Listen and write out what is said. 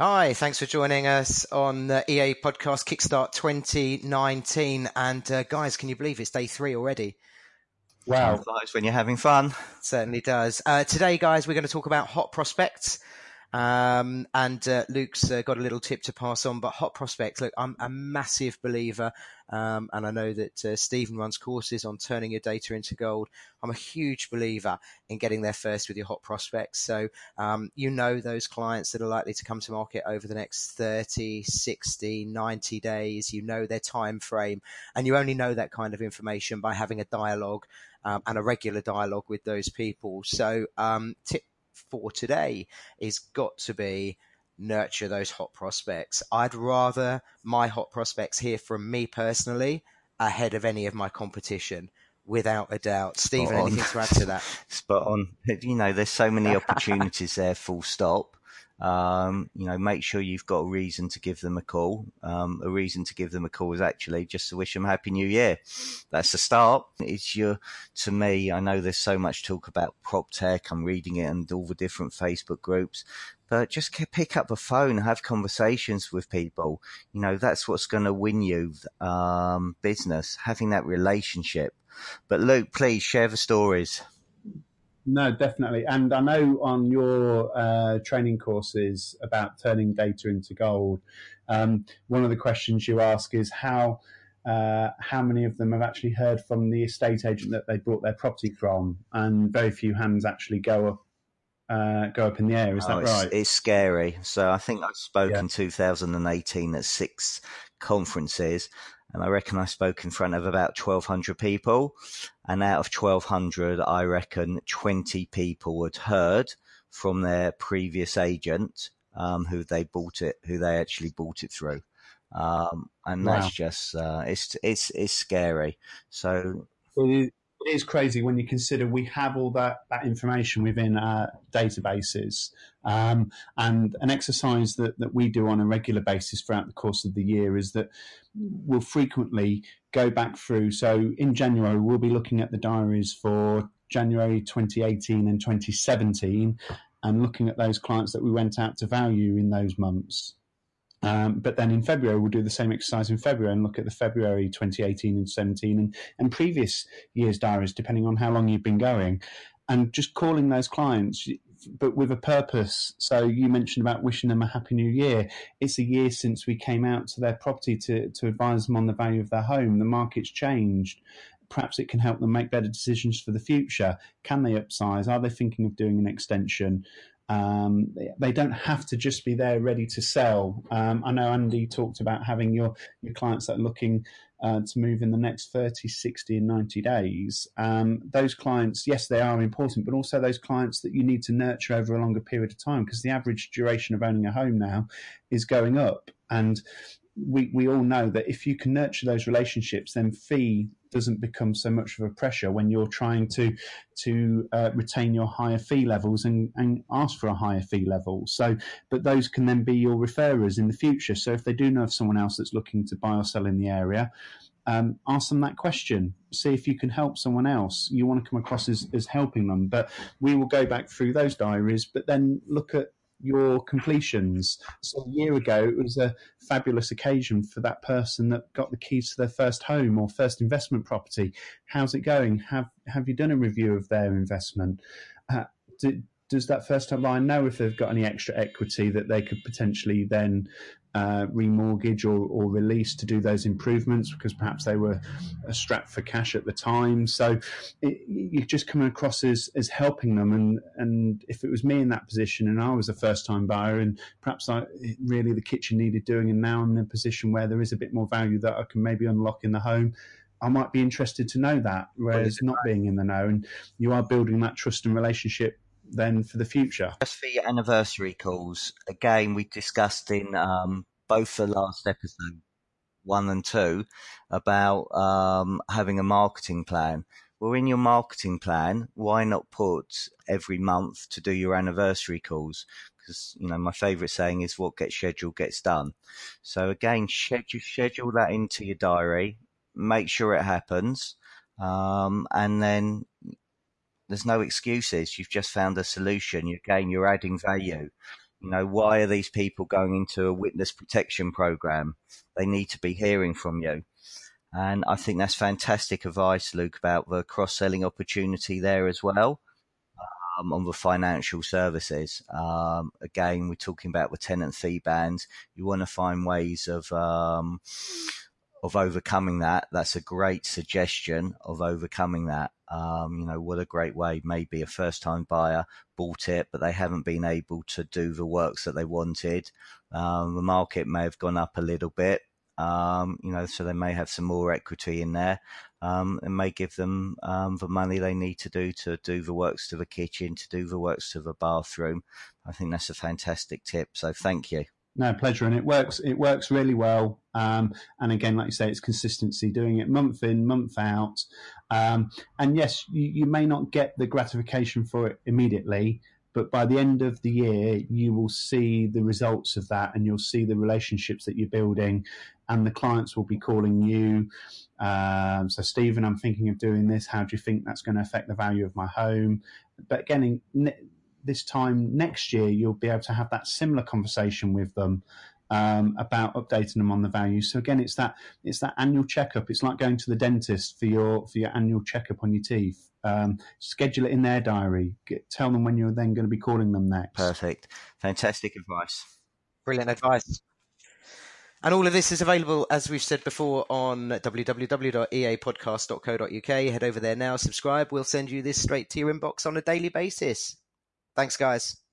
Hi, thanks for joining us on the EA Podcast Kickstart 2019. And uh, guys, can you believe it's day three already? Wow. Flies when you're having fun. Certainly does. Uh, today, guys, we're going to talk about hot prospects. Um, and uh, Luke's uh, got a little tip to pass on, but hot prospects. Look, I'm a massive believer, um, and I know that uh, Stephen runs courses on turning your data into gold. I'm a huge believer in getting there first with your hot prospects. So um, you know those clients that are likely to come to market over the next 30, 60, 90 days. You know their time frame, and you only know that kind of information by having a dialogue um, and a regular dialogue with those people. So um, tip for today is got to be nurture those hot prospects. I'd rather my hot prospects hear from me personally ahead of any of my competition without a doubt. Stephen, anything to add to that? Spot on. You know, there's so many opportunities there, full stop. Um, you know, make sure you've got a reason to give them a call. Um, a reason to give them a call is actually just to wish them Happy New Year. That's the start. It's your, to me, I know there's so much talk about prop tech. I'm reading it and all the different Facebook groups, but just pick up the phone, have conversations with people. You know, that's what's going to win you, um, business, having that relationship. But Luke, please share the stories. No, definitely. And I know on your uh, training courses about turning data into gold, um, one of the questions you ask is how uh, how many of them have actually heard from the estate agent that they bought their property from, and very few hands actually go up uh, go up in the air. Is oh, that right? It's scary. So I think I spoke yeah. in 2018 at six conferences, and I reckon I spoke in front of about 1,200 people. And out of 1,200, I reckon 20 people had heard from their previous agent um, who they bought it, who they actually bought it through. Um, and wow. that's just uh, it's it's it's scary. So it is crazy when you consider we have all that, that information within our databases. Um, and an exercise that, that we do on a regular basis throughout the course of the year is that we'll frequently go back through. So in January, we'll be looking at the diaries for January 2018 and 2017 and looking at those clients that we went out to value in those months. Um, but then in February, we'll do the same exercise in February and look at the February 2018 and 17 and, and previous year's diaries, depending on how long you've been going. And just calling those clients, but with a purpose. So you mentioned about wishing them a happy new year. It's a year since we came out to their property to, to advise them on the value of their home. The market's changed. Perhaps it can help them make better decisions for the future. Can they upsize? Are they thinking of doing an extension? Um, they don't have to just be there ready to sell. Um, I know Andy talked about having your, your clients that are looking uh, to move in the next 30, 60, and 90 days. Um, those clients, yes, they are important, but also those clients that you need to nurture over a longer period of time because the average duration of owning a home now is going up. And we, we all know that if you can nurture those relationships, then fee doesn't become so much of a pressure when you're trying to to uh, retain your higher fee levels and, and ask for a higher fee level. So, but those can then be your referrers in the future. So if they do know of someone else that's looking to buy or sell in the area, um, ask them that question. See if you can help someone else. You want to come across as, as helping them. But we will go back through those diaries, but then look at your completions. So a year ago, it was a fabulous occasion for that person that got the keys to their first home or first investment property. How's it going? Have Have you done a review of their investment? Uh, did, does that first time buyer know if they've got any extra equity that they could potentially then uh, remortgage or, or release to do those improvements because perhaps they were strapped for cash at the time. So it, you just come across as, as helping them. And, and if it was me in that position and I was a first time buyer and perhaps I really the kitchen needed doing and now I'm in a position where there is a bit more value that I can maybe unlock in the home. I might be interested to know that, whereas not being in the know, and you are building that trust and relationship then for the future. Just for your anniversary calls, again, we discussed in um, both the last episode, one and two, about um, having a marketing plan. Well, in your marketing plan, why not put every month to do your anniversary calls? Because, you know, my favorite saying is what gets scheduled gets done. So again, schedule, schedule that into your diary, make sure it happens. Um, and then there's no excuses. You've just found a solution. Again, you're adding value. You know, why are these people going into a witness protection program? They need to be hearing from you. And I think that's fantastic advice, Luke, about the cross selling opportunity there as well. Um, on the financial services. Um, again, we're talking about the tenant fee bands. You want to find ways of um, of overcoming that. That's a great suggestion of overcoming that. Um, you know, what a great way. Maybe a first time buyer bought it, but they haven't been able to do the works that they wanted. Um, the market may have gone up a little bit. Um, you know, so they may have some more equity in there, um, and may give them um, the money they need to do to do the works to the kitchen, to do the works to the bathroom. I think that's a fantastic tip. So thank you. No pleasure, and it works. It works really well. Um, and again, like you say, it's consistency, doing it month in, month out. Um, and yes, you, you, may not get the gratification for it immediately, but by the end of the year, you will see the results of that, and you'll see the relationships that you're building, and the clients will be calling you. Um, so, Stephen, I'm thinking of doing this. How do you think that's going to affect the value of my home? But again, in, this time next year, you'll be able to have that similar conversation with them um, about updating them on the value. So again, it's that it's that annual checkup. It's like going to the dentist for your for your annual checkup on your teeth. Um, schedule it in their diary. Get, tell them when you're then going to be calling them next. Perfect, fantastic advice. Brilliant advice. And all of this is available, as we've said before, on www.eapodcast.co.uk. Head over there now, subscribe. We'll send you this straight to your inbox on a daily basis. Thanks, guys.